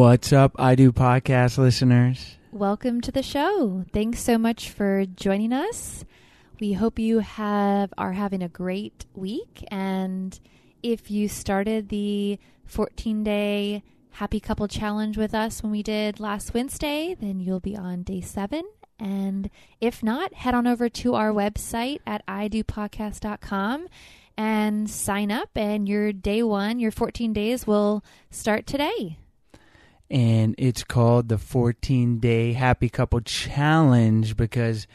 What's up, I Do podcast listeners? Welcome to the show. Thanks so much for joining us. We hope you have are having a great week and if you started the 14-day happy couple challenge with us when we did last Wednesday, then you'll be on day 7 and if not, head on over to our website at idopodcast.com and sign up and your day 1, your 14 days will start today. And it's called the 14 day happy couple challenge because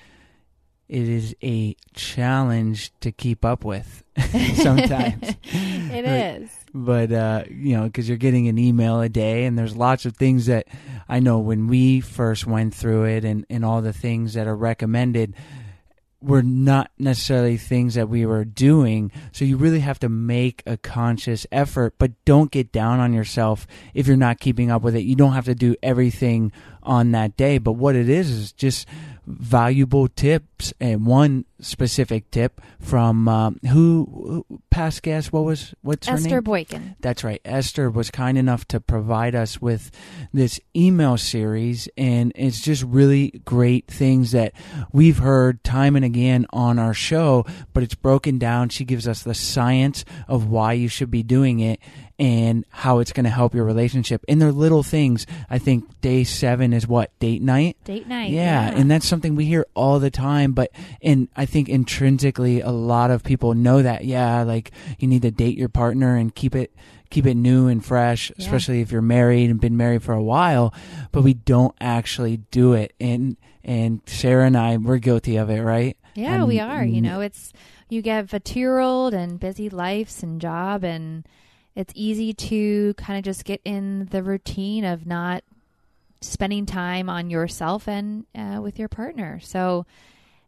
it is a challenge to keep up with sometimes. It Right. is. but uh, you know because you're getting an email a day and there's lots of things that i know when we first went through it and, and all the things that are recommended were not necessarily things that we were doing. So you really have to make a conscious effort but don't get down on yourself if you're not keeping up with it. You don't have to do everything on that day. But what it is is just valuable tips and one specific tip from um, who, who past guest what was what's her Esther name Boykin. that's right. Esther was kind enough to provide us with this email series, and it's just really great things that we've heard time and again on our show, but it's broken down. She gives us the science of why you should be doing it and how it's going to help your relationship. And they're little things. I think day seven is what? Date night? Date night. Yeah, and that's something we hear all the time. But and I think intrinsically, a lot of people know that. Yeah, like you need to date your partner and keep it keep it new and fresh, Yeah. especially if you're married and been married for a while. But we don't actually do it. And and Sarah and I, we're guilty of it, right? Yeah, And- we are. You know, it's you get a two year old and busy lives and job, and it's easy to kind of just get in the routine of not spending time on yourself and uh, with your partner. So,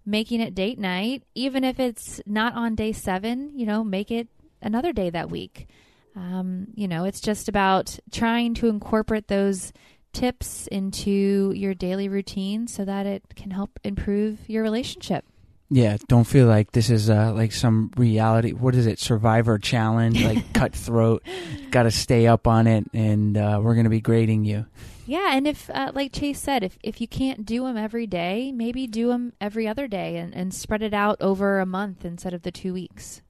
making it date night, even if it's not on day seven, you know, make it another day that week. Um, you know, it's just about trying to incorporate those tips into your daily routine so that it can help improve your relationship. Yeah, don't feel like this is uh, like some reality. What is it? Survivor challenge, like cutthroat. Got to stay up on it, and uh, we're gonna be grading you. Yeah, and if, uh, like Chase said, if, if you can't do them every day, maybe do them every other day and, and spread it out over a month instead of the two weeks.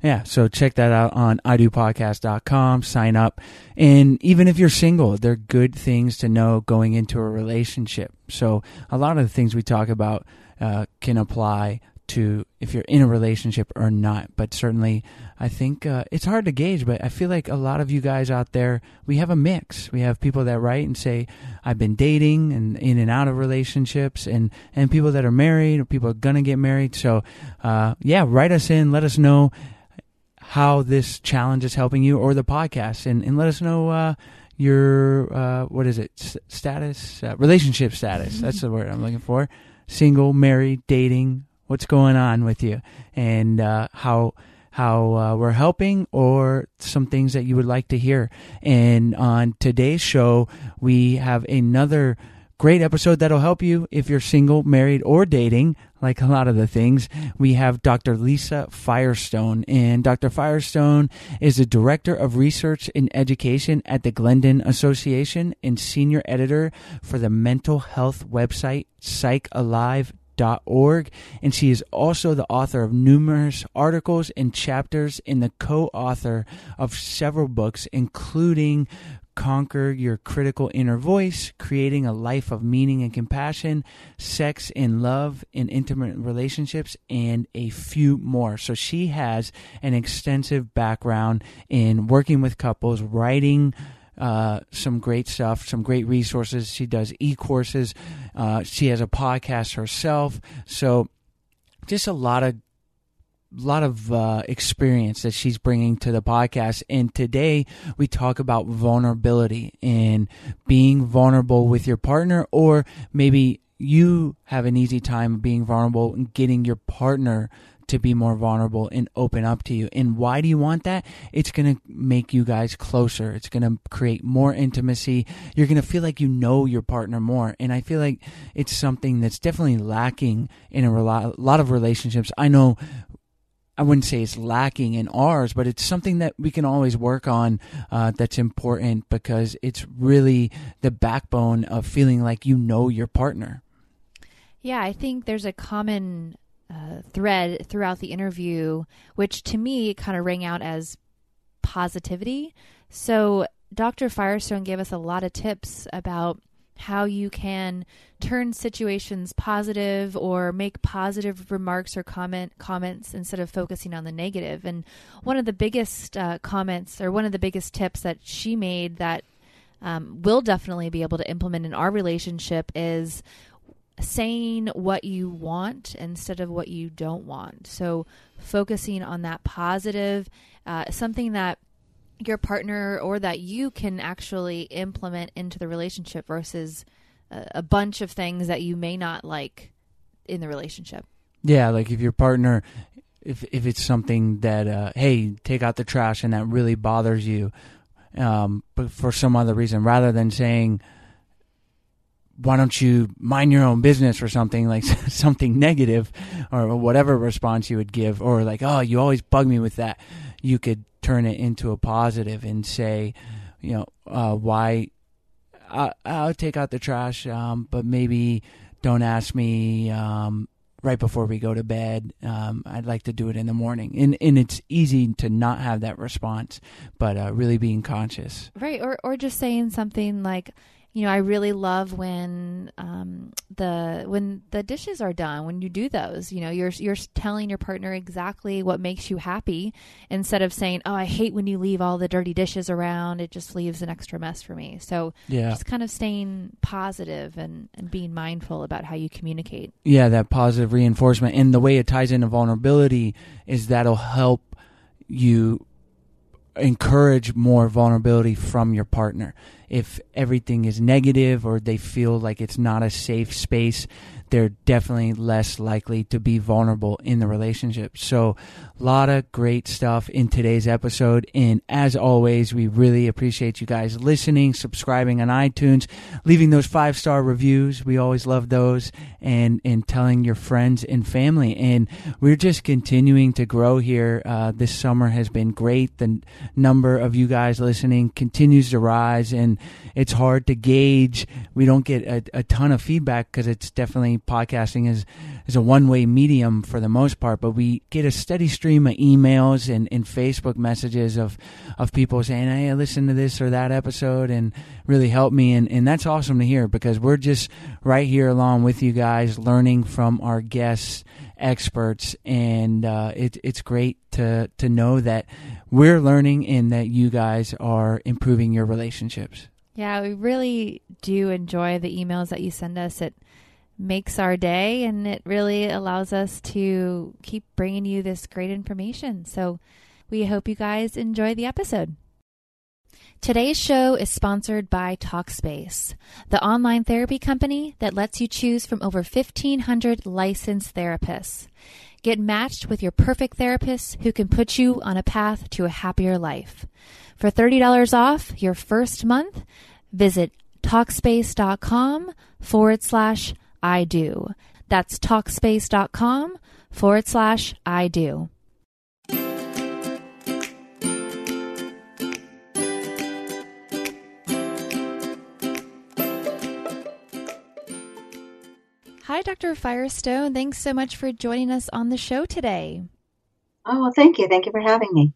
Yeah, so check that out on idopodcast.com. Sign up. And even if you're single, they're good things to know going into a relationship. So a lot of the things we talk about uh, can apply to if you're in a relationship or not. But certainly, I think uh, it's hard to gauge, but I feel like a lot of you guys out there, we have a mix. We have people that write and say, I've been dating and in and out of relationships, and, and people that are married or people are going to get married. So, uh, yeah, write us in, let us know how this challenge is helping you or the podcast and, and let us know uh, your uh, what is it? S- status? Uh, relationship status. That's the word i'm looking for. Single married dating. What's going on with you? And uh, how how uh, we're helping or some things that you would like to hear. And on today's show we have another great episode that'll help you if you're single married or dating like a lot of the things. We have dr lisa firestone and dr firestone is the director of research and education at the glendon association and senior editor for the mental health website psychalive.org and she is also the author of numerous articles and chapters and the co-author of several books including Conquer Your Critical Inner Voice, Creating a Life of Meaning and Compassion, Sex and Love in Intimate Relationships, and a few more. So she has an extensive background in working with couples, writing uh, some great stuff, some great resources. She does e courses. Uh, she has a podcast herself. So just a lot of lot of uh, experience that she's bringing to the podcast. And today we talk about vulnerability and being vulnerable with your partner, or maybe you have an easy time being vulnerable and getting your partner to be more vulnerable and open up to you. And why do you want that? It's going to make you guys closer. It's going to create more intimacy. You're going to feel like you know your partner more. And I feel like it's something that's definitely lacking in a lot of relationships. I know I wouldn't say it's lacking in ours, but it's something that we can always work on uh, that's important because it's really the backbone of feeling like you know your partner. Yeah, I think there's a common uh, thread throughout the interview, which to me kind of rang out as positivity. So, Dr. Firestone gave us a lot of tips about how you can turn situations positive or make positive remarks or comment comments instead of focusing on the negative. And one of the biggest uh, comments or one of the biggest tips that she made that um, we'll definitely be able to implement in our relationship is saying what you want instead of what you don't want. So focusing on that positive, uh, something that your partner or that you can actually implement into the relationship versus a, a bunch of things that you may not like in the relationship. Yeah, like if your partner, if if it's something that, uh, hey, take out the trash and that really bothers you, um, but for some other reason, rather than saying, why don't you mind your own business or something like something negative or whatever response you would give or like oh you always bug me with that you could turn it into a positive and say you know uh, why I, i'll take out the trash um, but maybe don't ask me um, right before we go to bed. Um, i'd like to do it in the morning. And, and it's easy to not have that response but uh, really being conscious. Right, or or just saying something like, you know, I really love when um, the when the dishes are done. When you do those, you know, you're you're telling your partner exactly what makes you happy instead of saying, "Oh, I hate when you leave all the dirty dishes around. It just leaves an extra mess for me." So yeah just kind of staying positive and and being mindful about how you communicate. Yeah, that positive reinforcement. And the way it ties into vulnerability is that'll help you encourage more vulnerability from your partner. If everything is negative or they feel like it's not a safe space, they're definitely less likely to be vulnerable in the relationship. So, a lot of great stuff in today's episode. And as always, we really appreciate you guys listening, subscribing on iTunes, leaving those five star reviews. We always love those, and and telling your friends and family. And we're just continuing to grow here. Uh, this summer has been great. The number of you guys listening continues to rise, and it's hard to gauge. We don't get a, a ton of feedback because it's definitely podcasting is is a one way medium for the most part, but we get a steady stream of emails and, and Facebook messages of of people saying, Hey, I listened to this or that episode and really helped me and, and that's awesome to hear because we're just right here along with you guys learning from our guests experts and uh, it, it's great to to know that we're learning and that you guys are improving your relationships Yeah, we really do enjoy the emails that you send us. It makes our day and it really allows us to keep bringing you this great information. So we hope you guys enjoy the episode. Today's show is sponsored by Talkspace, the online therapy company that lets you choose from over 1,500 licensed therapists. Get matched with your perfect therapist who can put you on a path to a happier life. For $30 off your first month, visit Talkspace.com forward slash I do. That's Talkspace.com forward slash I do. Hi, Dr. Firestone. Thanks so much for joining us on the show today. Oh, well, thank you. Thank you for having me.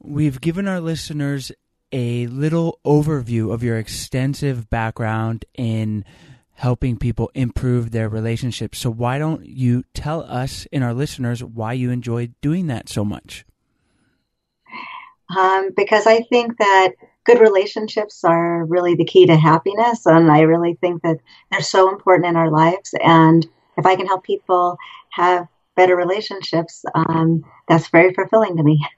We've given our listeners a little overview of your extensive background in helping people improve their relationships. So, why don't you tell us and our listeners why you enjoy doing that so much? Um, because I think that good relationships are really the key to happiness. And I really think that they're so important in our lives. And if I can help people have better relationships, um, that's very fulfilling to me.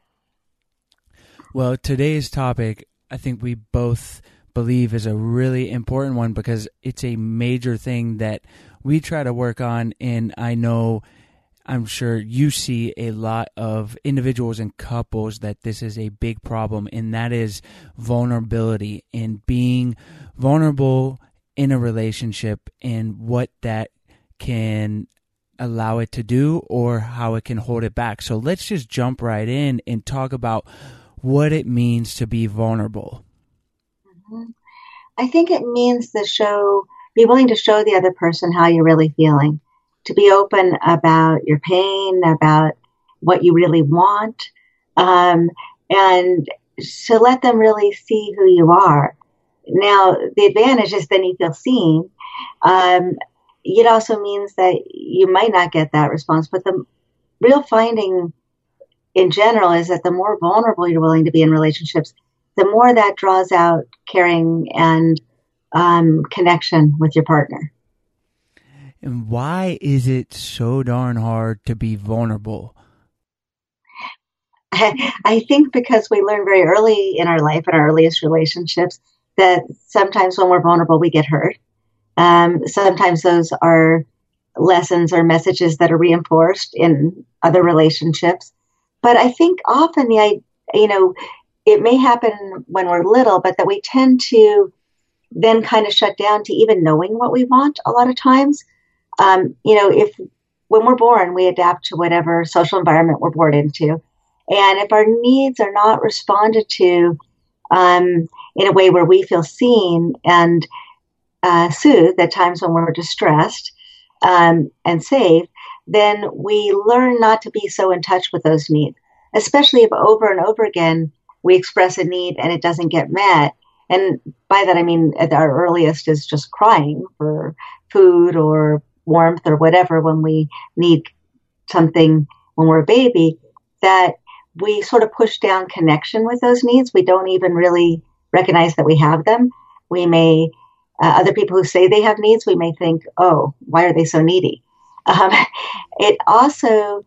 Well, today's topic, I think we both believe is a really important one because it's a major thing that we try to work on. And I know, I'm sure you see a lot of individuals and couples that this is a big problem, and that is vulnerability and being vulnerable in a relationship and what that can allow it to do or how it can hold it back. So let's just jump right in and talk about what it means to be vulnerable. I think it means to show, be willing to show the other person how you're really feeling, to be open about your pain, about what you really want, um, and to let them really see who you are. Now, the advantage is then you feel seen. Um, it also means that you might not get that response, but the real finding in general is that the more vulnerable you're willing to be in relationships, the more that draws out caring and um, connection with your partner. And why is it so darn hard to be vulnerable? I think because we learn very early in our life, in our earliest relationships, that sometimes when we're vulnerable, we get hurt. Um, sometimes those are lessons or messages that are reinforced in other relationships. But I think often the, you know, it may happen when we're little, but that we tend to then kind of shut down to even knowing what we want a lot of times. Um, you know, if when we're born, we adapt to whatever social environment we're born into. And if our needs are not responded to um, in a way where we feel seen and uh, soothed at times when we're distressed um, and safe, then we learn not to be so in touch with those needs, especially if over and over again we express a need and it doesn't get met. And by that I mean at our earliest is just crying for food or warmth or whatever when we need something when we're a baby, that we sort of push down connection with those needs. We don't even really recognize that we have them. We may, uh, other people who say they have needs, we may think, oh, why are they so needy? Um, it also,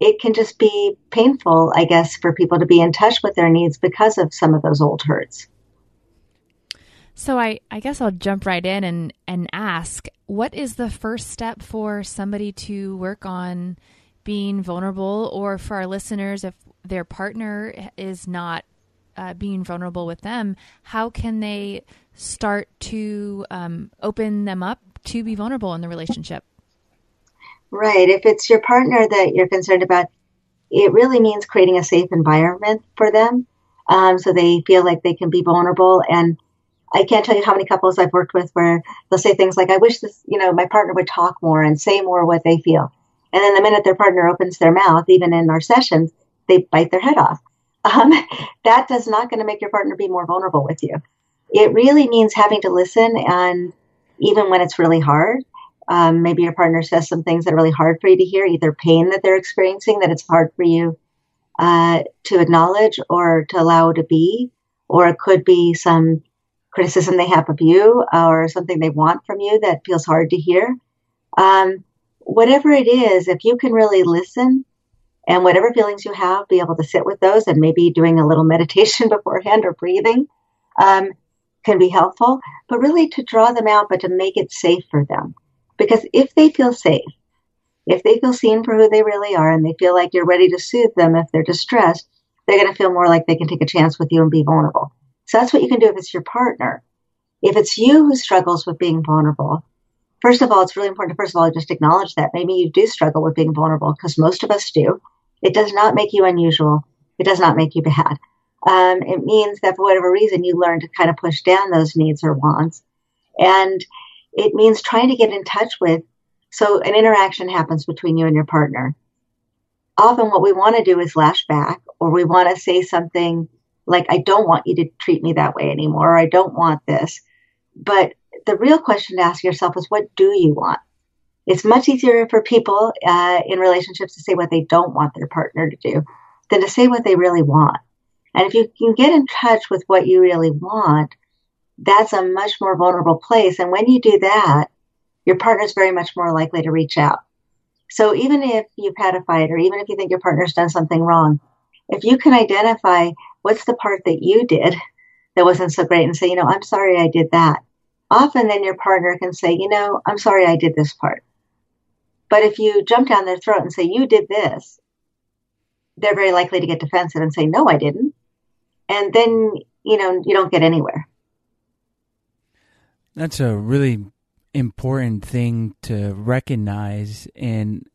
it can just be painful, I guess, for people to be in touch with their needs because of some of those old hurts. So I, I guess I'll jump right in and, and ask, what is the first step for somebody to work on being vulnerable or for our listeners if their partner is not uh, being vulnerable with them, how can they start to um, open them up to be vulnerable in the relationship? Right. If it's your partner that you're concerned about, it really means creating a safe environment for them um, so they feel like they can be vulnerable. And I can't tell you how many couples I've worked with where they'll say things like, I wish this, you know, my partner would talk more and say more what they feel. And then the minute their partner opens their mouth, even in our sessions, they bite their head off. Um, that does not going to make your partner be more vulnerable with you. It really means having to listen, and even when it's really hard, um, maybe your partner says some things that are really hard for you to hear, either pain that they're experiencing that it's hard for you uh, to acknowledge or to allow to be, or it could be some criticism they have of you or something they want from you that feels hard to hear. Um, whatever it is, if you can really listen and whatever feelings you have, be able to sit with those and maybe doing a little meditation beforehand or breathing um, can be helpful. But really to draw them out, but to make it safe for them. Because if they feel safe, if they feel seen for who they really are and they feel like you're ready to soothe them if they're distressed, they're going to feel more like they can take a chance with you and be vulnerable. So that's what you can do if it's your partner. If it's you who struggles with being vulnerable, first of all, it's really important to first of all just acknowledge that maybe you do struggle with being vulnerable because most of us do. It does not make you unusual. It does not make you bad. Um, it means that for whatever reason, you learn to kind of push down those needs or wants. And it means trying to get in touch with. So an interaction happens between you and your partner. Often what we want to do is lash back or we want to say something like, I don't want you to treat me that way anymore. Or I don't want this. But the real question to ask yourself is, what do you want? It's much easier for people uh, in relationships to say what they don't want their partner to do than to say what they really want. And if you can get in touch with what you really want, that's a much more vulnerable place. And when you do that, your partner is very much more likely to reach out. So even if you've had a fight or even if you think your partner's done something wrong, if you can identify what's the part that you did that wasn't so great and say, you know, I'm sorry I did that. Often then your partner can say, you know, I'm sorry I did this part. But if you jump down their throat and say, you did this, they're very likely to get defensive and say, no, I didn't. And then, you know, you don't get anywhere. That's a really important thing to recognize and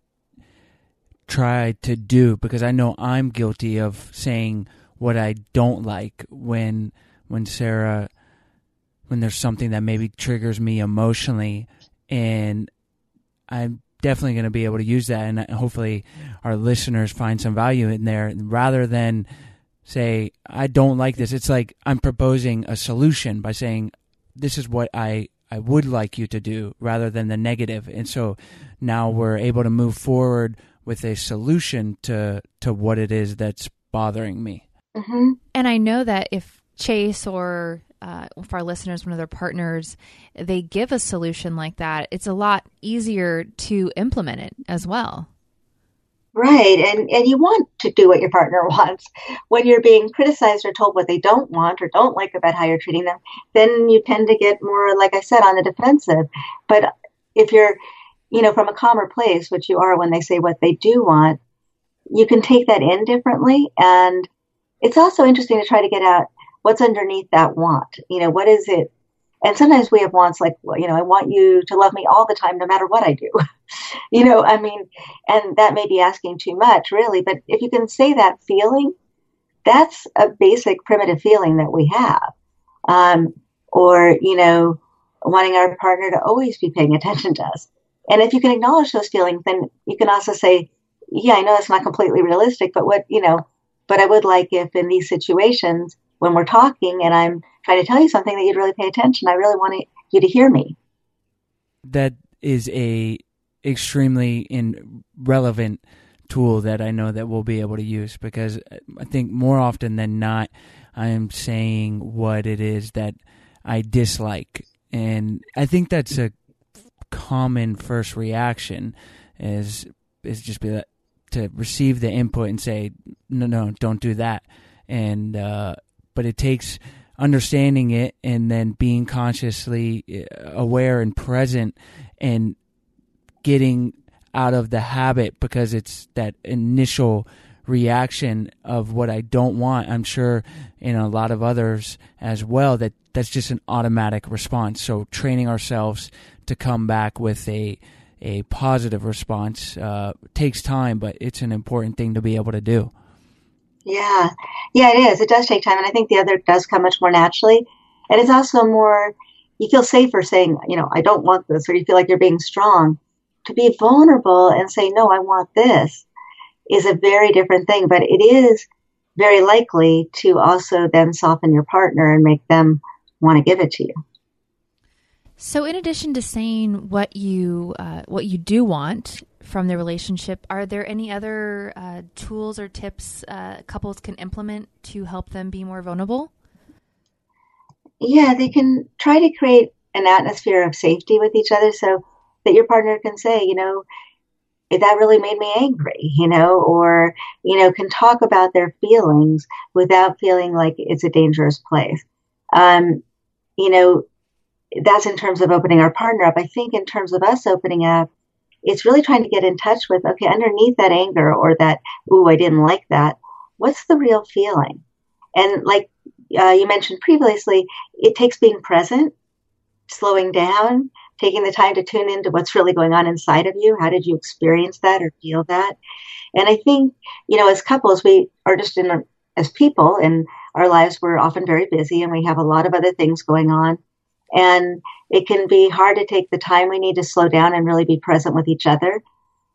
try to do because I know I'm guilty of saying what I don't like when when Sarah when there's something that maybe triggers me emotionally and I'm definitely going to be able to use that, and hopefully our listeners find some value in there rather than say I don't like this. It's like I'm proposing a solution by saying this is what I I would like you to do rather than the negative. And so now we're able to move forward with a solution to to what it is that's bothering me. Mm-hmm. And I know that if Chase or uh, if our listeners, one of their partners, they give a solution like that, it's a lot easier to implement it as well. Right. And, and you want to do what your partner wants. When you're being criticized or told what they don't want or don't like about how you're treating them, then you tend to get more, like I said, on the defensive. But if you're, you know, from a calmer place, which you are when they say what they do want, you can take that in differently. And it's also interesting to try to get out what's underneath that want? You know, what is it And sometimes we have wants like, well, you know, I want you to love me all the time, no matter what I do. you know, I mean, and that may be asking too much, really. But if you can say that feeling, that's a basic primitive feeling that we have. Um, or, you know, wanting our partner to always be paying attention to us. And if you can acknowledge those feelings, then you can also say, yeah, I know that's not completely realistic, but what, you know, but I would like if in these situations when we're talking and I'm trying to tell you something that you'd really pay attention. I really want you to hear me. That is a extremely in relevant tool that I know that we'll be able to use because I think more often than not I am saying what it is that I dislike. And I think that's a common first reaction is is just be to receive the input and say no no don't do that. And uh, but it takes understanding it and then being consciously uh, aware and present and getting out of the habit because it's that initial reaction of what I don't want. I'm sure in a lot of others as well that that's just an automatic response. So training ourselves to come back with a a positive response uh, takes time, but it's an important thing to be able to do. Yeah, yeah, it is. It does take time, and I think the other does come much more naturally, and it's also more. You feel safer saying, you know, I don't want this, or you feel like you're being strong. To be vulnerable and say, no, I want this, is a very different thing, but it is very likely to also then soften your partner and make them want to give it to you. So, in addition to saying what you uh, what you do want from the relationship, are there any other uh, tools or tips uh, couples can implement to help them be more vulnerable? Yeah, they can try to create an atmosphere of safety with each other, so that your partner can say, you know, that really made me angry, you know, or you know, can talk about their feelings without feeling like it's a dangerous place. Um, you know, that's in terms of opening our partner up. I think in terms of us opening up, it's really trying to get in touch with, okay, underneath that anger or that, ooh, I didn't like that, what's the real feeling? And like uh, you mentioned previously, it takes being present, slowing down, taking the time to tune into what's really going on inside of you. How did you experience that or feel that? And I think, you know, as couples, we are just in, as people in our lives, we're often very busy and we have a lot of other things going on. And it can be hard to take the time we need to slow down and really be present with each other.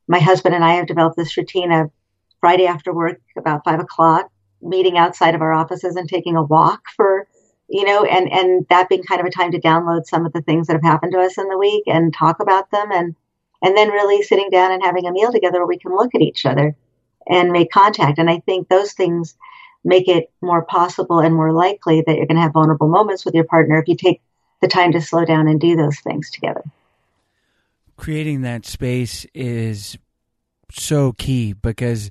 My husband and I have developed this routine of Friday after work, about five o'clock, meeting outside of our offices and taking a walk for, you know, and, and that being kind of a time to download some of the things that have happened to us in the week and talk about them and, and then really sitting down and having a meal together where we can look at each other and make contact. And I think those things make it more possible and more likely that you're going to have vulnerable moments with your partner if you take the time to slow down and do those things together. Creating that space is so key because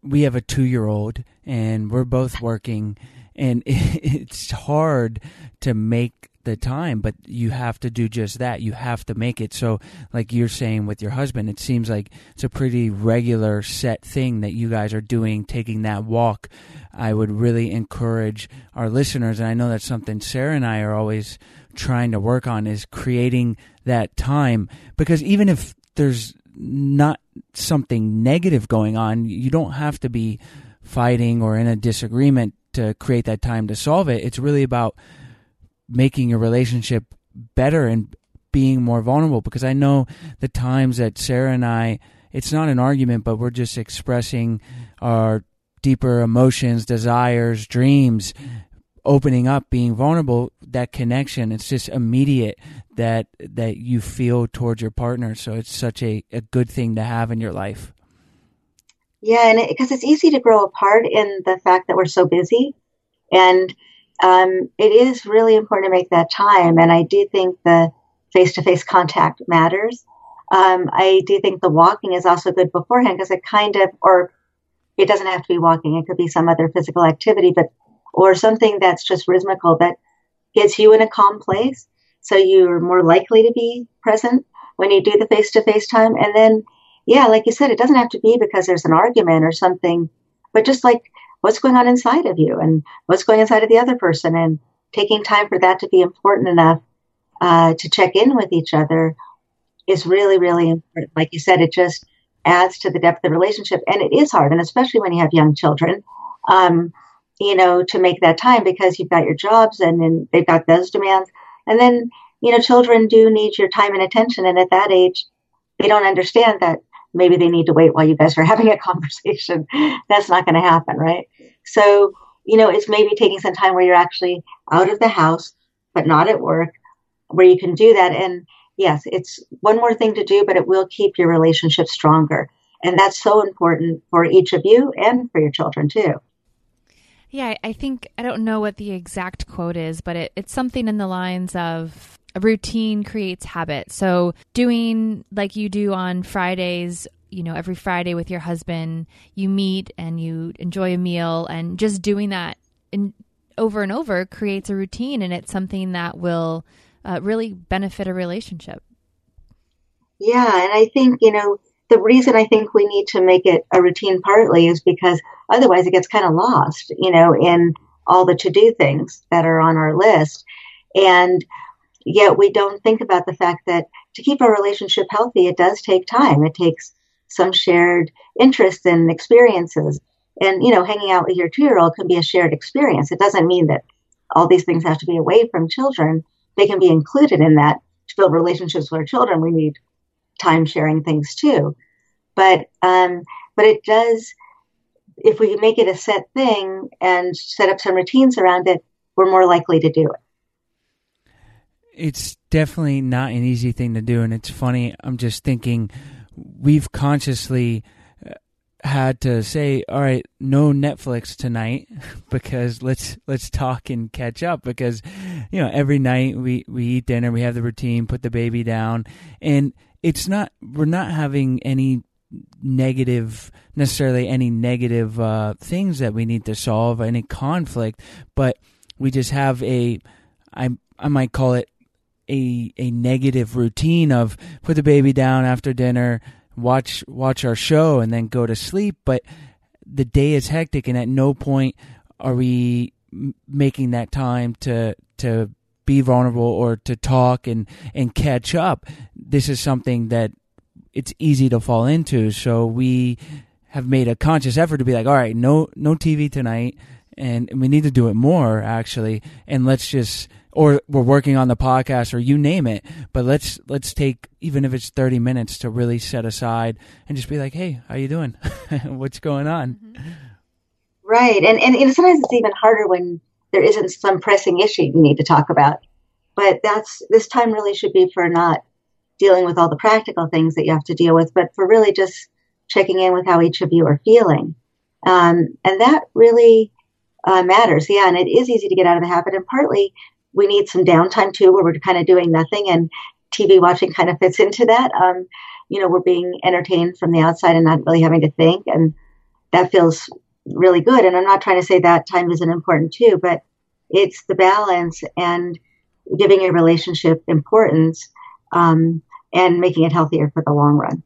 we have a two year old and we're both working, and it's hard to make the time, but you have to do just that. You have to make it. So, like you're saying with your husband, it seems like it's a pretty regular set thing that you guys are doing, taking that walk. I would really encourage our listeners, and I know that's something Sarah and I are always trying to work on is creating that time because even if there's not something negative going on, you don't have to be fighting or in a disagreement to create that time to solve it. It's really about making your relationship better and being more vulnerable because I know the times that Sarah and I it's not an argument but we're just expressing our deeper emotions, desires, dreams opening up, being vulnerable, that connection, it's just immediate that that you feel towards your partner. So it's such a, a good thing to have in your life. Yeah, and because it, it's easy to grow apart in the fact that we're so busy, and um, it is really important to make that time. And I do think the face-to-face contact matters. Um, I do think the walking is also good beforehand because it kind of, or it doesn't have to be walking; it could be some other physical activity, but or something that's just rhythmical that gets you in a calm place. So you're more likely to be present when you do the face to face time. And then, yeah, like you said, it doesn't have to be because there's an argument or something, but just like what's going on inside of you and what's going inside of the other person and taking time for that to be important enough uh, to check in with each other is really, really important. Like you said, it just adds to the depth of the relationship. And it is hard, and especially when you have young children, um, you know, to make that time because you've got your jobs and then they've got those demands. And then, you know, children do need your time and attention. And at that age, they don't understand that maybe they need to wait while you guys are having a conversation. That's not going to happen, right? So, you know, it's maybe taking some time where you're actually out of the house, but not at work, where you can do that. And yes, it's one more thing to do, but it will keep your relationship stronger. And that's so important for each of you and for your children too. Yeah, I think, I don't know what the exact quote is, but it, it's something in the lines of a routine creates habit. So doing like you do on Fridays, you know, every Friday with your husband, you meet and you enjoy a meal and just doing that in, over and over creates a routine and it's something that will uh, really benefit a relationship. Yeah, and I think, you know, the reason I think we need to make it a routine partly is because otherwise it gets kind of lost, you know, in all the to do things that are on our list. And yet we don't think about the fact that to keep our relationship healthy, it does take time. It takes some shared interests and experiences. And, you know, hanging out with your two year old can be a shared experience. It doesn't mean that all these things have to be away from children. They can be included in that. To build relationships with our children, we need time sharing things too. But, um, but it does, if we make it a set thing and set up some routines around it, we're more likely to do it it's definitely not an easy thing to do and it's funny i'm just thinking we've consciously uh, had to say all right no netflix tonight because let's let's talk and catch up because you know every night we we eat dinner we have the routine put the baby down and it's not we're not having any negative necessarily any negative uh, things that we need to solve any conflict but we just have a I I might call it a a negative routine of put the baby down after dinner, watch watch our show, and then go to sleep. But the day is hectic, and at no point are we making that time to to be vulnerable or to talk and and catch up. This is something that it's easy to fall into. So we have made a conscious effort to be like, all right, no no TV tonight, and we need to do it more actually, and let's just or we're working on the podcast or you name it but let's let's take even if it's 30 minutes to really set aside and just be like hey how you doing? What's going on? Mm-hmm. right. And, and sometimes it's even harder when there isn't some pressing issue you need to talk about. But that's this time really should be for not dealing with all the practical things that you have to deal with but for really just checking in with how each of you are feeling. Um, and that really uh, matters. Yeah and it is easy to get out of the habit and partly we need some downtime too, where we're kind of doing nothing, and TV watching kind of fits into that. Um, you know, we're being entertained from the outside and not really having to think, and that feels really good. And I'm not trying to say that time isn't important too, but it's the balance and giving a relationship importance um, and making it healthier for the long run.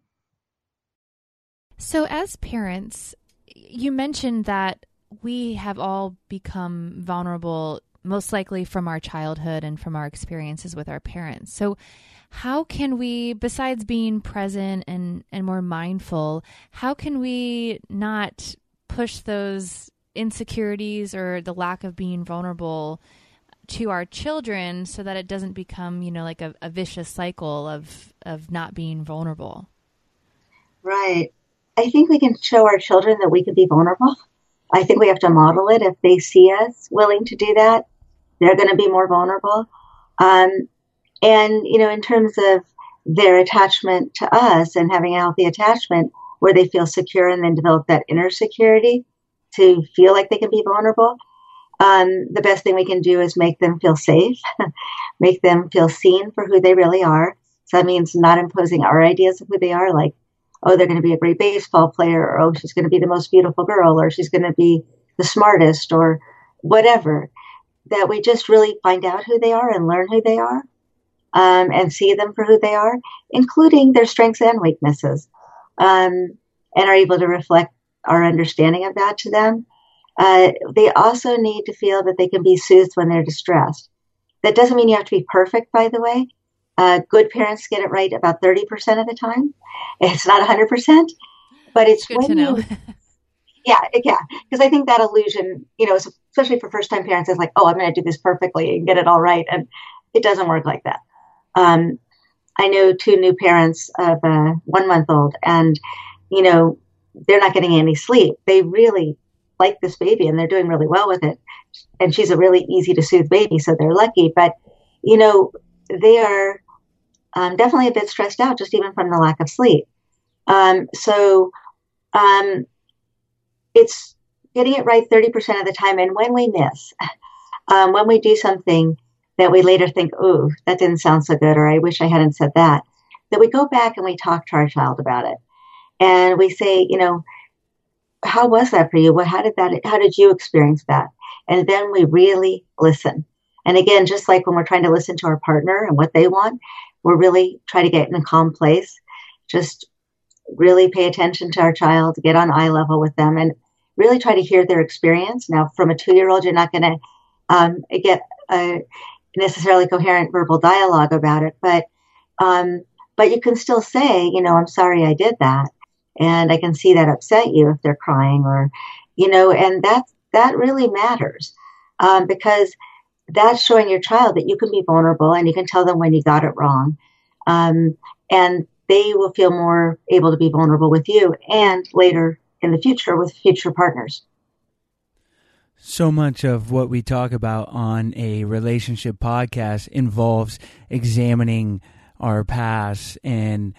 So, as parents, you mentioned that we have all become vulnerable most likely from our childhood and from our experiences with our parents. So, how can we, besides being present and, and more mindful, how can we not push those insecurities or the lack of being vulnerable to our children so that it doesn't become, you know, like a, a vicious cycle of, of not being vulnerable? Right. I think we can show our children that we can be vulnerable. I think we have to model it if they see us willing to do that they're going to be more vulnerable. Um, and, you know, in terms of their attachment to us and having a healthy attachment where they feel secure and then develop that inner security to feel like they can be vulnerable, um, the best thing we can do is make them feel safe, make them feel seen for who they really are. So that means not imposing our ideas of who they are, like, oh, they're going to be a great baseball player, or oh, she's going to be the most beautiful girl, or she's going to be the smartest, or whatever that we just really find out who they are and learn who they are um, and see them for who they are, including their strengths and weaknesses, um, and are able to reflect our understanding of that to them. Uh, they also need to feel that they can be soothed when they're distressed, That doesn't mean you have to be perfect, by the way. Uh, good parents get it right about 30% of the time. It's not 100%, but it's Good when to know. you, yeah, yeah. Because I think that illusion, you know, especially for first time parents, is like, oh, I'm going to do this perfectly and get it all right. And it doesn't work like that. Um, I know two new parents of a one month old, and, you know, they're not getting any sleep. They really like this baby and they're doing really well with it. And she's a really easy to soothe baby, so they're lucky. But, you know, they are um, definitely a bit stressed out just even from the lack of sleep. Um, so um, it's getting it right 30% of the time. And when we miss, um, when we do something that we later think, ooh, that didn't sound so good, or I wish I hadn't said that, that we go back and we talk to our child about it. And we say, you know, how was that for you? What, how did that, how did you experience that? And then we really listen. And again, just like when we're trying to listen to our partner and what they want, we're really try to get in a calm place. Just really pay attention to our child, get on eye level with them, and really try to hear their experience. Now, from a two year old, you're not going to um, get a necessarily coherent verbal dialogue about it, but um, but you can still say, you know, I'm sorry I did that, and I can see that upset you if they're crying or, you know, and that that really matters um, because that's showing your child that you can be vulnerable and you can tell them when you got it wrong, um, and they will feel more able to be vulnerable with you and later in the future with future partners. So much of what we talk about on a relationship podcast involves examining our past and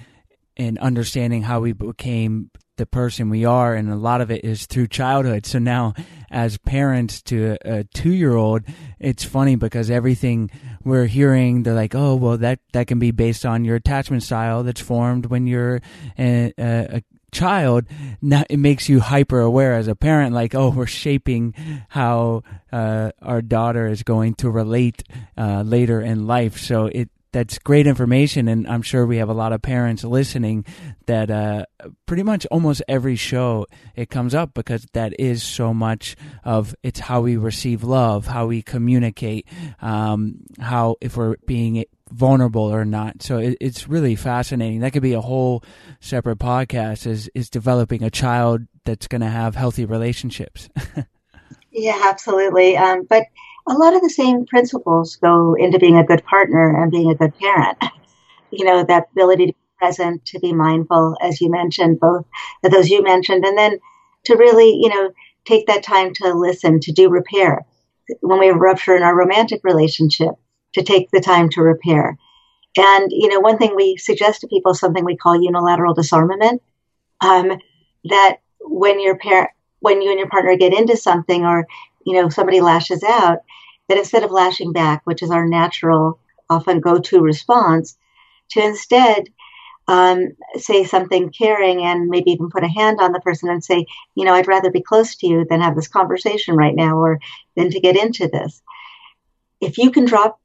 and understanding how we became the person we are and a lot of it is through childhood so now as parents to a, two-year-old it's funny because everything we're hearing they're like oh well that that can be based on your attachment style that's formed when you're a, a child now it makes you hyper aware as a parent like oh we're shaping how uh, our daughter is going to relate uh, later in life. So it that's great information and i'm sure we have a lot of parents listening that uh, pretty much almost every show it comes up because that is so much of it's how we receive love how we communicate um, how if we're being vulnerable or not so it, it's really fascinating that could be a whole separate podcast is is developing a child that's going to have healthy relationships Yeah, absolutely. Um, but a lot of the same principles go into being a good partner and being a good parent. You know, that ability to be present, to be mindful, as you mentioned, both those you mentioned, and then to really, you know, take that time to listen, to do repair. When we have rupture in our romantic relationship, to take the time to repair. And, you know, one thing we suggest to people something we call unilateral disarmament. Um, that when your parent, when you and your partner get into something or, you know, somebody lashes out, that instead of lashing back, which is our natural, often go to response, to instead um, say something caring and maybe even put a hand on the person and say, you know, I'd rather be close to you than have this conversation right now or than to get into this. If you can drop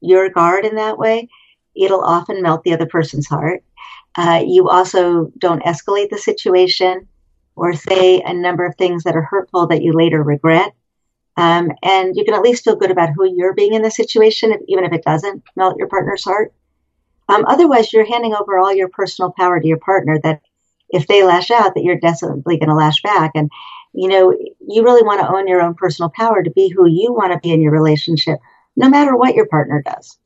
your guard in that way, it'll often melt the other person's heart. Uh, you also don't escalate the situation or say a number of things that are hurtful that you later regret. Um, and you can at least feel good about who you're being in the situation, if, even if it doesn't melt your partner's heart. Um, otherwise, you're handing over all your personal power to your partner. That if they lash out, that you're definitely going to lash back. And you know, you really want to own your own personal power to be who you want to be in your relationship, no matter what your partner does.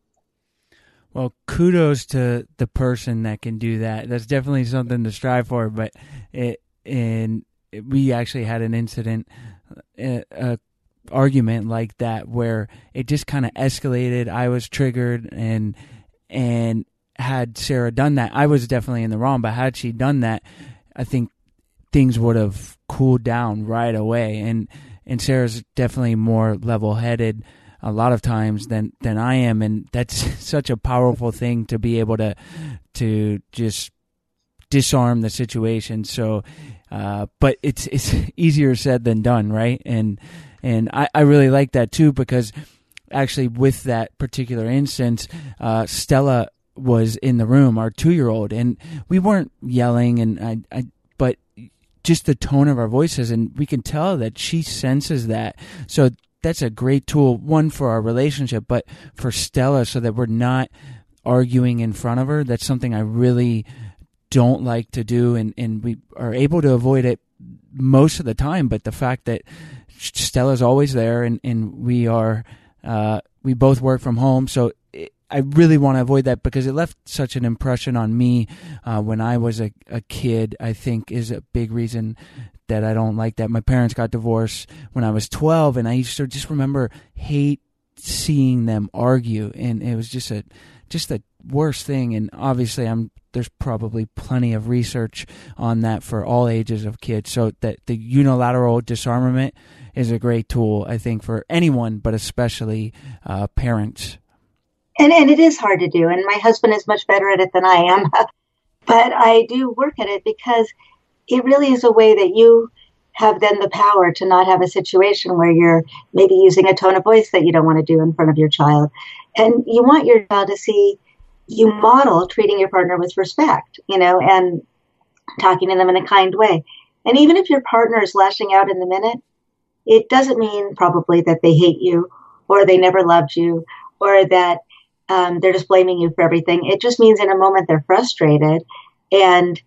Well, kudos to the person that can do that. That's definitely something to strive for. But it, and we actually had an incident, a, a argument like that where it just kind of escalated. I was triggered, and and had Sarah done that, I was definitely in the wrong. But had she done that, I think things would have cooled down right away. And and Sarah's definitely more level headed a lot of times than than I am, and that's such a powerful thing to be able to to just disarm the situation. So, uh, but it's it's easier said than done, right? And and I, I really like that too because actually with that particular instance, uh, Stella was in the room, our two year old, and we weren't yelling, and I, I but just the tone of our voices, and we can tell that she senses that. So that's a great tool one for our relationship, but for Stella, so that we're not arguing in front of her. That's something I really don't like to do, and and we are able to avoid it most of the time. But the fact that Stella's always there, and and we are uh, we both work from home, so I really want to avoid that because it left such an impression on me uh, when I was a, a kid. I think is a big reason that I don't like that. My parents got divorced when I was 12, and I used to just remember hate seeing them argue, and it was just a just the worst thing. And obviously, I'm there's probably plenty of research on that for all ages of kids. So that the unilateral disarmament is a great tool, I think, for anyone, but especially uh, parents and and it is hard to do and my husband is much better at it than i am but i do work at it because it really is a way that you have then the power to not have a situation where you're maybe using a tone of voice that you don't want to do in front of your child. And you want your child to see you model treating your partner with respect you know and talking to them in a kind way. And even if your partner is lashing out in the minute it doesn't mean probably that they hate you or they never loved you or that um, they're just blaming you for everything. It just means in a moment they're frustrated and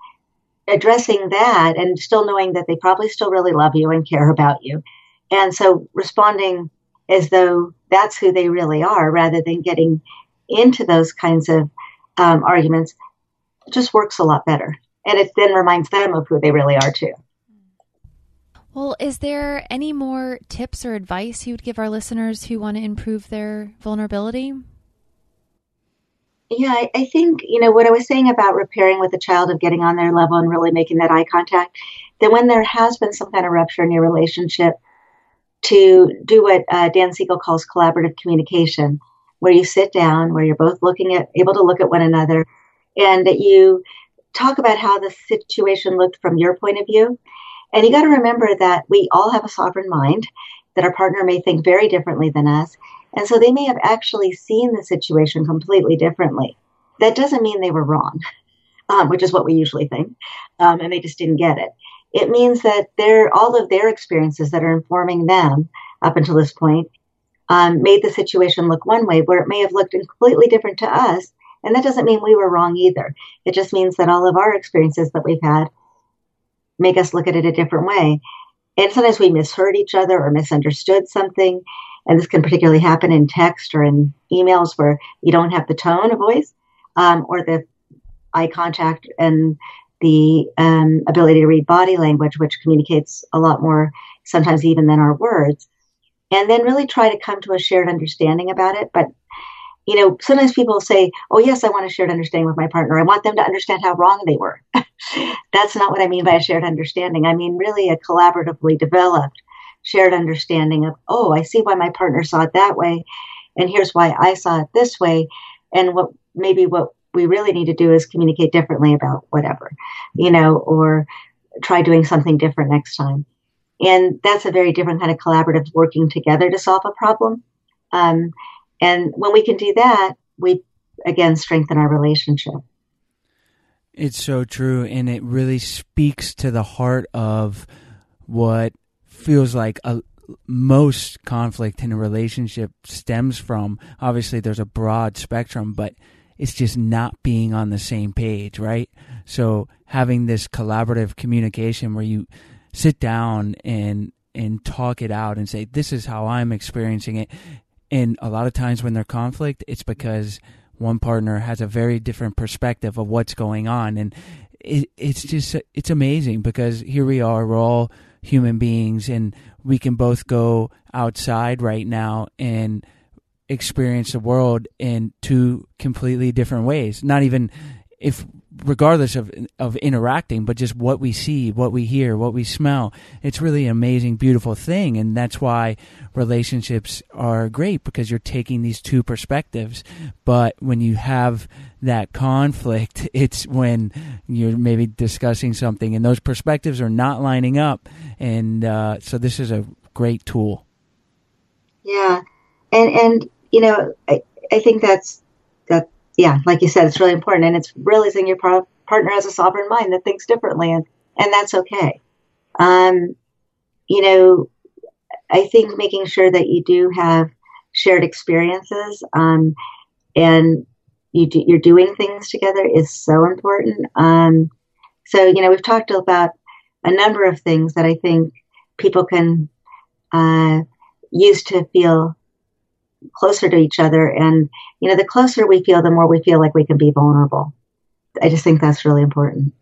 addressing that and still knowing that they probably still really love you and care about you. And so responding as though that's who they really are rather than getting into those kinds of um, arguments just works a lot better. And it then reminds them of who they really are too. Well, is there any more tips or advice you would give our listeners who want to improve their vulnerability? Yeah, I, I think, you know, what I was saying about repairing with a child of getting on their level and really making that eye contact, that when there has been some kind of rupture in your relationship, to do what uh, Dan Siegel calls collaborative communication, where you sit down, where you're both looking at, able to look at one another, and that you talk about how the situation looked from your point of view. And you got to remember that we all have a sovereign mind, that our partner may think very differently than us, and so they may have actually seen the situation completely differently. That doesn't mean they were wrong, um, which is what we usually think, um, and they just didn't get it. It means that they're, all of their experiences that are informing them up until this point um, made the situation look one way where it may have looked completely different to us. And that doesn't mean we were wrong either. It just means that all of our experiences that we've had make us look at it a different way. And sometimes we misheard each other or misunderstood something. And this can particularly happen in text or in emails where you don't have the tone of voice um, or the eye contact and the um, ability to read body language, which communicates a lot more sometimes even than our words. And then really try to come to a shared understanding about it. But, you know, sometimes people say, oh, yes, I want a shared understanding with my partner. I want them to understand how wrong they were. That's not what I mean by a shared understanding. I mean, really a collaboratively developed shared understanding of, oh, I see why my partner saw it that way, and here's why I saw it this way, and what maybe what we really need to do is communicate differently about whatever, you know, or try doing something different next time. And that's a very different kind of collaborative working together to solve a problem. Um, and when we can do that, we again strengthen our relationship. It's so true, and it really speaks to the heart of what feels like a most conflict in a relationship stems from obviously there's a broad spectrum but it's just not being on the same page right? So having this collaborative communication where you sit down and and talk it out and say this is how i'm experiencing it. And a lot of times when there's conflict it's because one partner has a very different perspective of what's going on. And it, it's just it's amazing because here we are we're all human beings and we can both go outside right now and experience the world in two completely different ways. Not even if regardless of of interacting but just what we see what we hear what we smell. It's really an amazing beautiful thing and that's why relationships are great because you're taking these two perspectives. But when you have that conflict it's when you're maybe discussing something and those perspectives are not lining up and uh, so this is a great tool. Yeah. And and you know i, I think that's that yeah, like you said, it's really important, and it's realizing your par- partner has a sovereign mind that thinks differently, and and that's okay. Um, you know, I think making sure that you do have shared experiences um, and you do, you're doing things together is so important. Um, so, you know, we've talked about a number of things that I think people can uh, use to feel closer to each other. And, you know, the closer we feel, the more we feel like we can be vulnerable. I just think that's really important.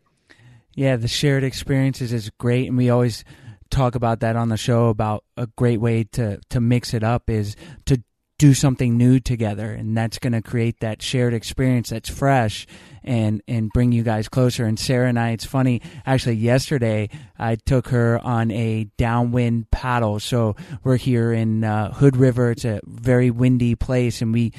Yeah, the shared experiences is great. And we always talk about that on the show about a great way to, to mix it up is to do something new together and that's going to create that shared experience that's fresh and and bring you guys closer. And Sarah and I it's funny actually yesterday I took her on a downwind paddle. So we're here in uh, Hood River. It's a very windy place and we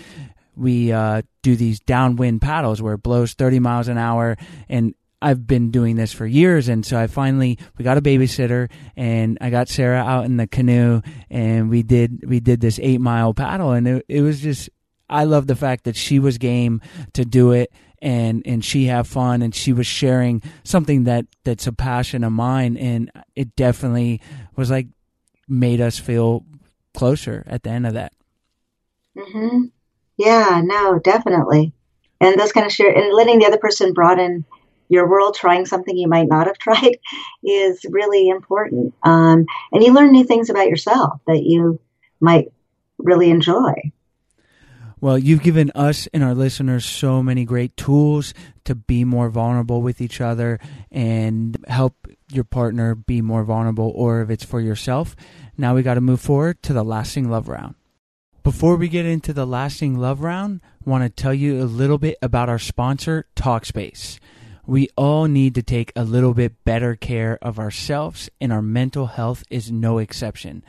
we uh, do these downwind paddles where it blows 30 miles an hour and I've been doing this for years, and so I finally we got a babysitter, and I got Sarah out in the canoe, and we did we did this eight mile paddle, and it, it was just I love the fact that she was game to do it, and and she have fun, and she was sharing something that that's a passion of mine, and it definitely was like made us feel closer at the end of that. hmm Yeah, no, definitely. And those kind of share and letting the other person broaden your world, trying something you might not have tried, is really important. Um, and you learn new things about yourself that you might really enjoy. Well, you've given us and our listeners so many great tools to be more vulnerable with each other and help your partner be more vulnerable, or if it's for yourself. Now we got to move forward to the lasting love round. Before we get into the lasting love round, want to tell you a little bit about our sponsor, Talkspace. We all need to take a little bit better care of ourselves, and our mental health is no exception.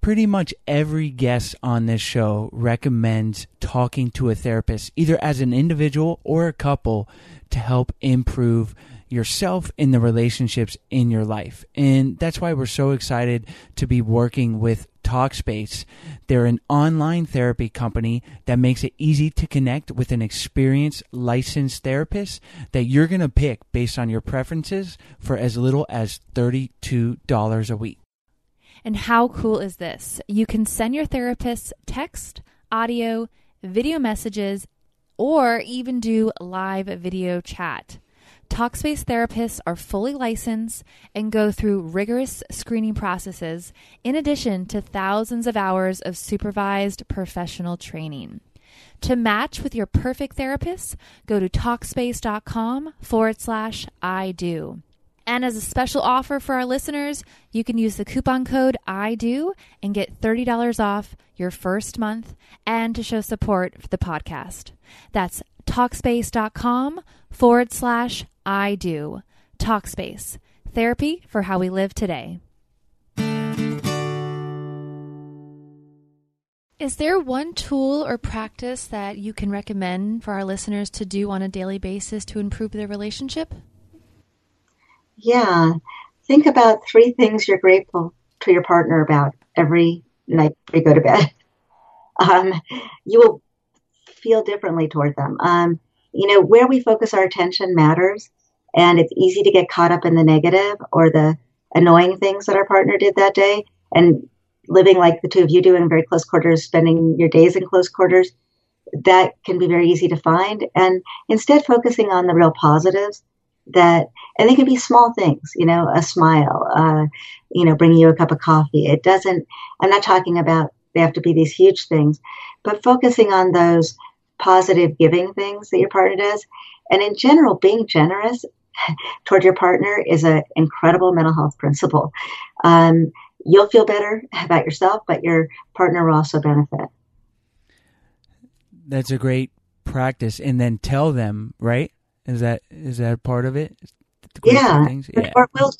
Pretty much every guest on this show recommends talking to a therapist, either as an individual or a couple, to help improve yourself in the relationships in your life. And that's why we're so excited to be working with Talkspace. They're an online therapy company that makes it easy to connect with an experienced licensed therapist that you're going to pick based on your preferences for as little as $32 a week. And how cool is this? You can send your therapist text, audio, video messages, or even do live video chat. Talkspace therapists are fully licensed and go through rigorous screening processes in addition to thousands of hours of supervised professional training. To match with your perfect therapist, go to Talkspace.com forward slash I do. And as a special offer for our listeners, you can use the coupon code I do and get $30 off your first month and to show support for the podcast. That's Talkspace.com forward slash I do. Talkspace, therapy for how we live today. Is there one tool or practice that you can recommend for our listeners to do on a daily basis to improve their relationship? Yeah. Think about three things you're grateful to your partner about every night before you go to bed. Um, you will feel differently toward them. Um, you know, where we focus our attention matters, and it's easy to get caught up in the negative or the annoying things that our partner did that day. And living like the two of you do in very close quarters, spending your days in close quarters, that can be very easy to find. And instead, focusing on the real positives that, and they can be small things, you know, a smile, uh, you know, bringing you a cup of coffee. It doesn't, I'm not talking about they have to be these huge things, but focusing on those positive giving things that your partner does. And in general, being generous toward your partner is an incredible mental health principle. Um, you'll feel better about yourself, but your partner will also benefit. That's a great practice. And then tell them, right? Is that is that part of it? Yeah. yeah. Or, well,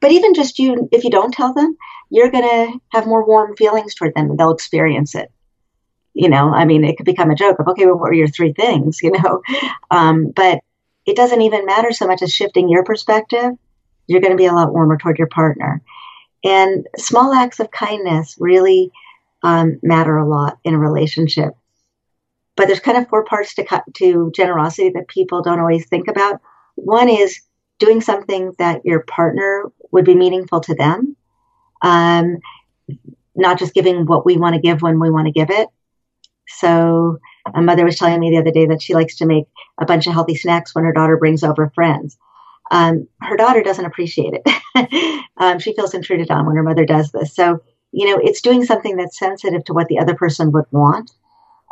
but even just you, if you don't tell them, you're going to have more warm feelings toward them and they'll experience it. You know, I mean, it could become a joke of, okay, well, what are your three things, you know? Um, but it doesn't even matter so much as shifting your perspective. You're going to be a lot warmer toward your partner. And small acts of kindness really um, matter a lot in a relationship. But there's kind of four parts to, to generosity that people don't always think about. One is doing something that your partner would be meaningful to them. Um, not just giving what we want to give when we want to give it. So a mother was telling me the other day that she likes to make a bunch of healthy snacks when her daughter brings over friends. Um, her daughter doesn't appreciate it. um, she feels intruded on when her mother does this. So, you know, it's doing something that's sensitive to what the other person would want.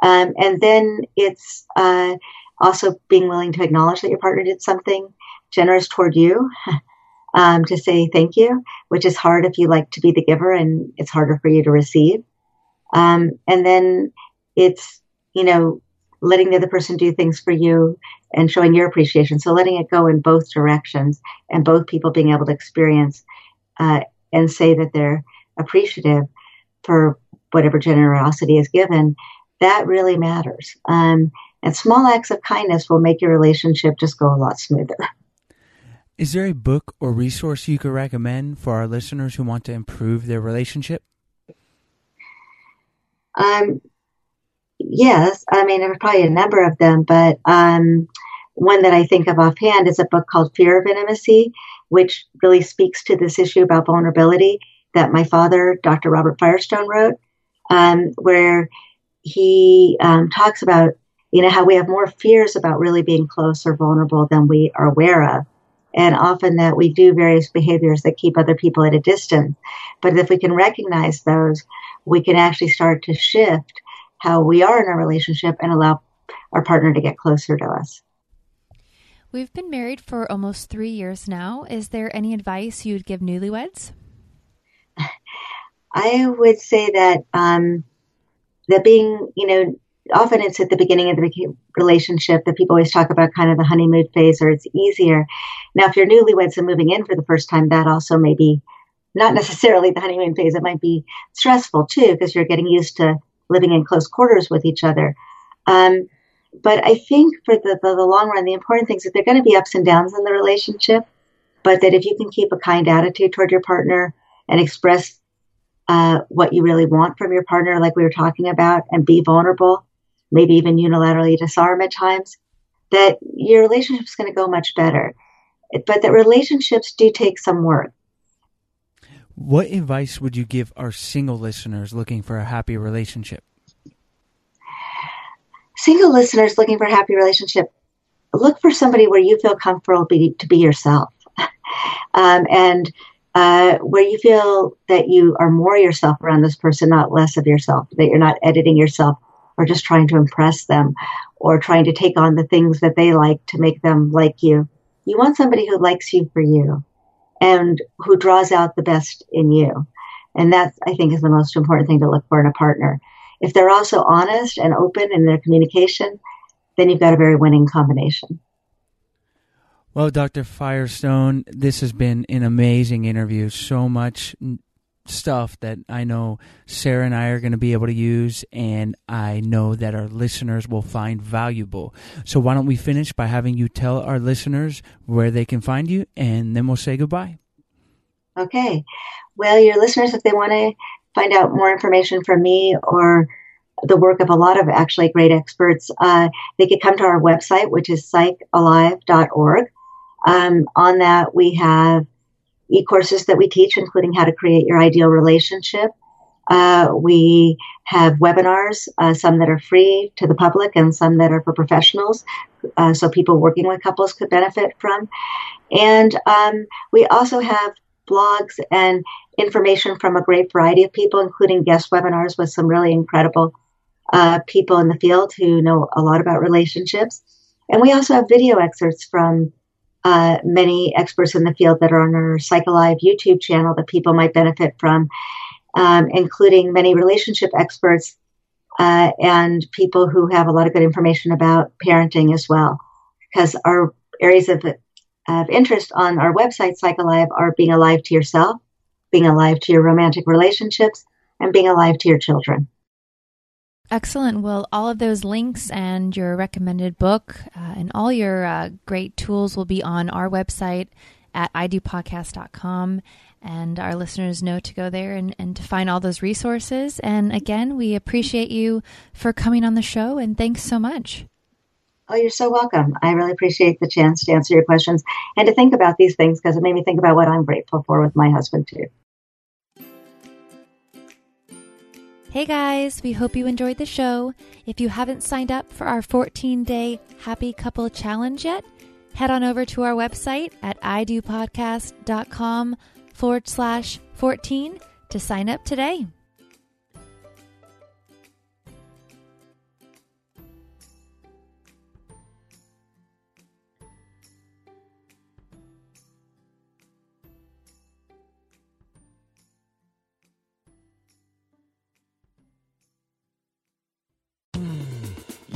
Um, and then it's uh, also being willing to acknowledge that your partner did something generous toward you, um, to say thank you, which is hard if you like to be the giver and it's harder for you to receive. Um, and then it's, you know, letting the other person do things for you and showing your appreciation. So letting it go in both directions and both people being able to experience uh, and say that they're appreciative for whatever generosity is given, that really matters. Um, and small acts of kindness will make your relationship just go a lot smoother. Is there a book or resource you could recommend for our listeners who want to improve their relationship? Um, yes, I mean, there's probably a number of them, but um, one that I think of offhand is a book called Fear of Intimacy, which really speaks to this issue about vulnerability that my father, Dr. Robert Firestone, wrote, um, where he um, talks about, you know, how we have more fears about really being close or vulnerable than we are aware of. And often that we do various behaviors that keep other people at a distance. But if we can recognize those, we can actually start to shift how we are in our relationship and allow our partner to get closer to us. We've been married for almost three years now. Is there any advice you'd give newlyweds? I would say that um, that being, you know, often it's at the beginning of the relationship that people always talk about kind of the honeymoon phase or it's easier. Now, if you're newlyweds and moving in for the first time, that also may be not necessarily the honeymoon phase. It might be stressful too because you're getting used to living in close quarters with each other. Um, but I think for the, the, the long run, the important thing is that there are going to be ups and downs in the relationship, but that if you can keep a kind attitude toward your partner and express uh, what you really want from your partner, like we were talking about, and be vulnerable, maybe even unilaterally disarm at times, that your relationship is going to go much better. But that relationships do take some work. What advice would you give our single listeners looking for a happy relationship? Single listeners looking for a happy relationship, look for somebody where you feel comfortable be, to be yourself. um, and uh, where you feel that you are more yourself around this person, not less of yourself, that you're not editing yourself or just trying to impress them or trying to take on the things that they like to make them like you. You want somebody who likes you for you and who draws out the best in you. And that, I think, is the most important thing to look for in a partner. If they're also honest and open in their communication, then you've got a very winning combination. Well, Dr. Firestone, this has been an amazing interview. So much stuff that I know Sarah and I are going to be able to use, and I know that our listeners will find valuable. So, why don't we finish by having you tell our listeners where they can find you, and then we'll say goodbye. Okay. Well, your listeners, if they want to find out more information from me or the work of a lot of actually great experts, uh, they could come to our website, which is psychalive.org. Um, on that, we have e-courses that we teach, including how to create your ideal relationship. Uh, we have webinars, uh, some that are free to the public and some that are for professionals, uh, so people working with couples could benefit from. And um, we also have blogs and information from a great variety of people, including guest webinars with some really incredible uh, people in the field who know a lot about relationships. And we also have video excerpts from uh, many experts in the field that are on our PsychAlive YouTube channel that people might benefit from, um, including many relationship experts uh, and people who have a lot of good information about parenting as well. Because our areas of, of interest on our website, PsychAlive, are being alive to yourself, being alive to your romantic relationships, and being alive to your children. Excellent. Well, all of those links and your recommended book uh, and all your uh, great tools will be on our website at idopodcast.com. And our listeners know to go there and, and to find all those resources. And again, we appreciate you for coming on the show and thanks so much. Oh, you're so welcome. I really appreciate the chance to answer your questions and to think about these things because it made me think about what I'm grateful for with my husband, too. Hey guys, we hope you enjoyed the show. If you haven't signed up for our 14 day Happy Couple Challenge yet, head on over to our website at idopodcast.com forward slash 14 to sign up today.